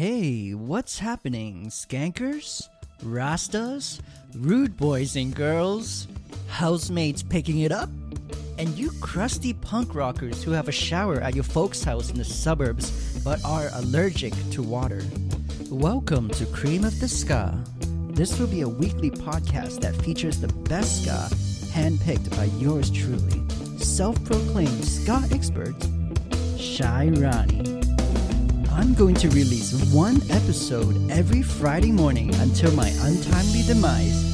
Hey, what's happening, skankers? Rastas? Rude boys and girls? Housemates picking it up? And you crusty punk rockers who have a shower at your folks' house in the suburbs but are allergic to water. Welcome to Cream of the Ska. This will be a weekly podcast that features the best ska handpicked by yours truly, self proclaimed ska expert, Shy Ronnie. I'm going to release one episode every Friday morning until my untimely demise.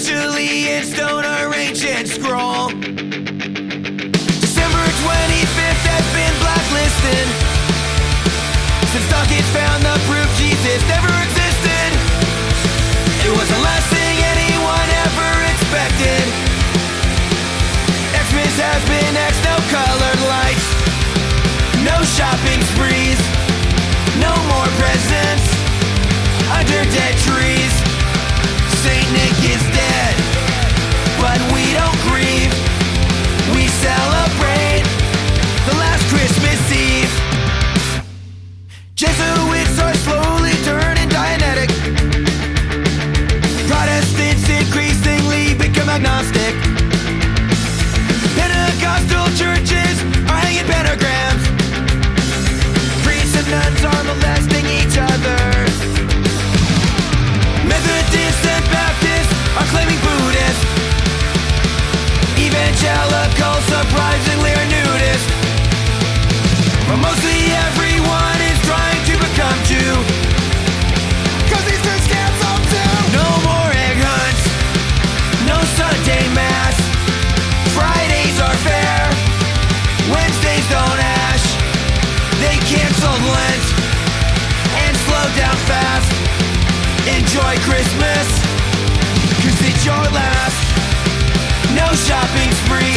especially in stone or ancient scroll. December 25th has been blacklisted. Since Dawkins found the proof Jesus never existed, it was the last thing anyone ever expected. Xmas has been X, no colored lights, no shopping sprees, no more presents under dead trees. Saint Nick is dead, but we don't grieve. Christmas Cause it's your last. No shopping spree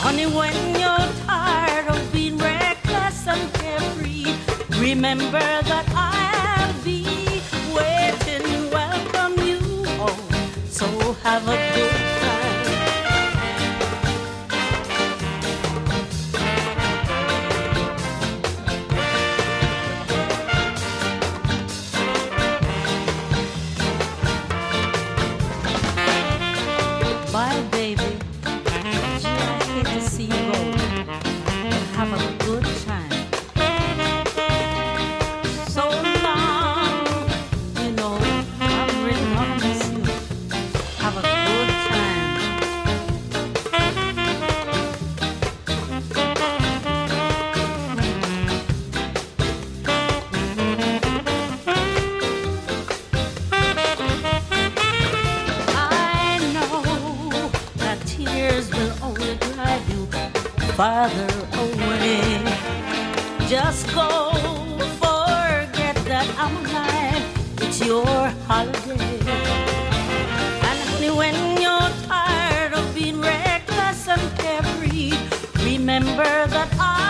Honey, when you're tired of being reckless and carefree, remember just go. Forget that I'm alive. It's your holiday. And only when you're tired of being reckless and carefree, remember that I.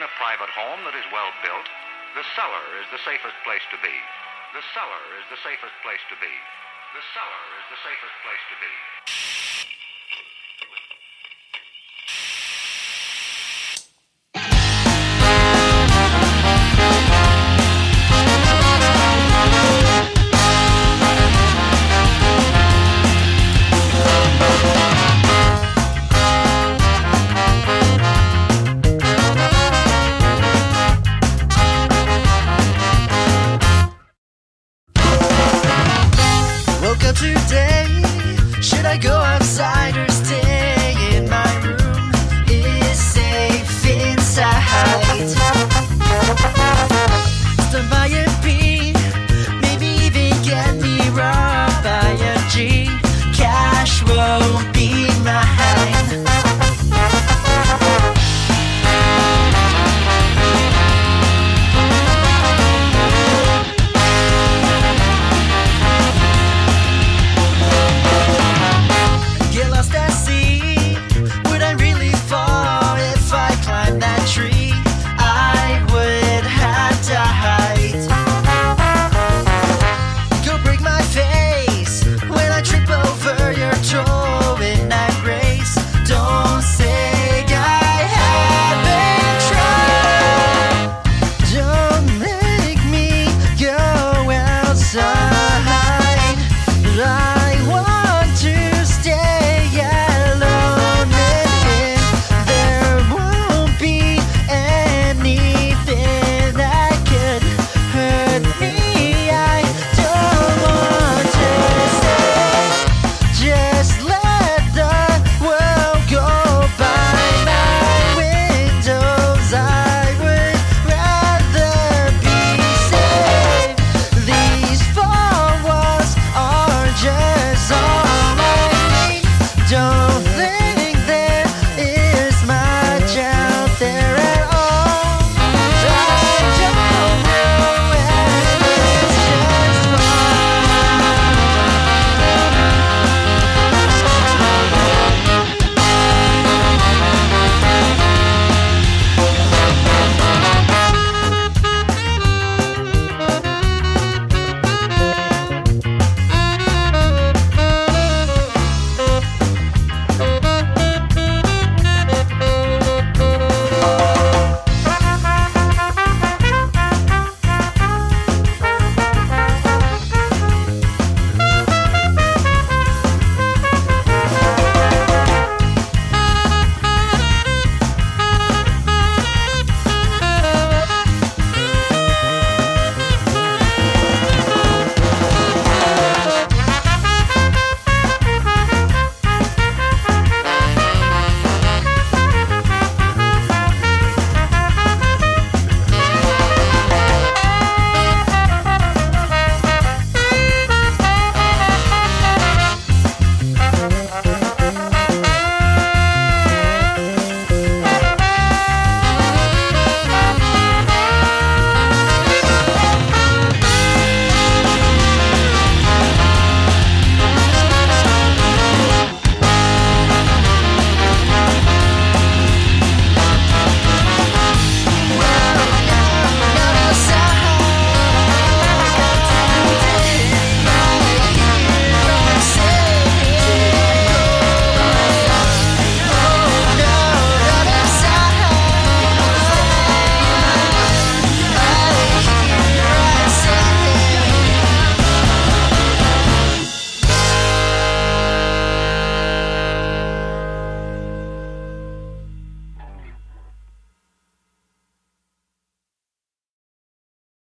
in a private home that is well built, the cellar is the safest place to be. The cellar is the safest place to be. The cellar is the safest place to be.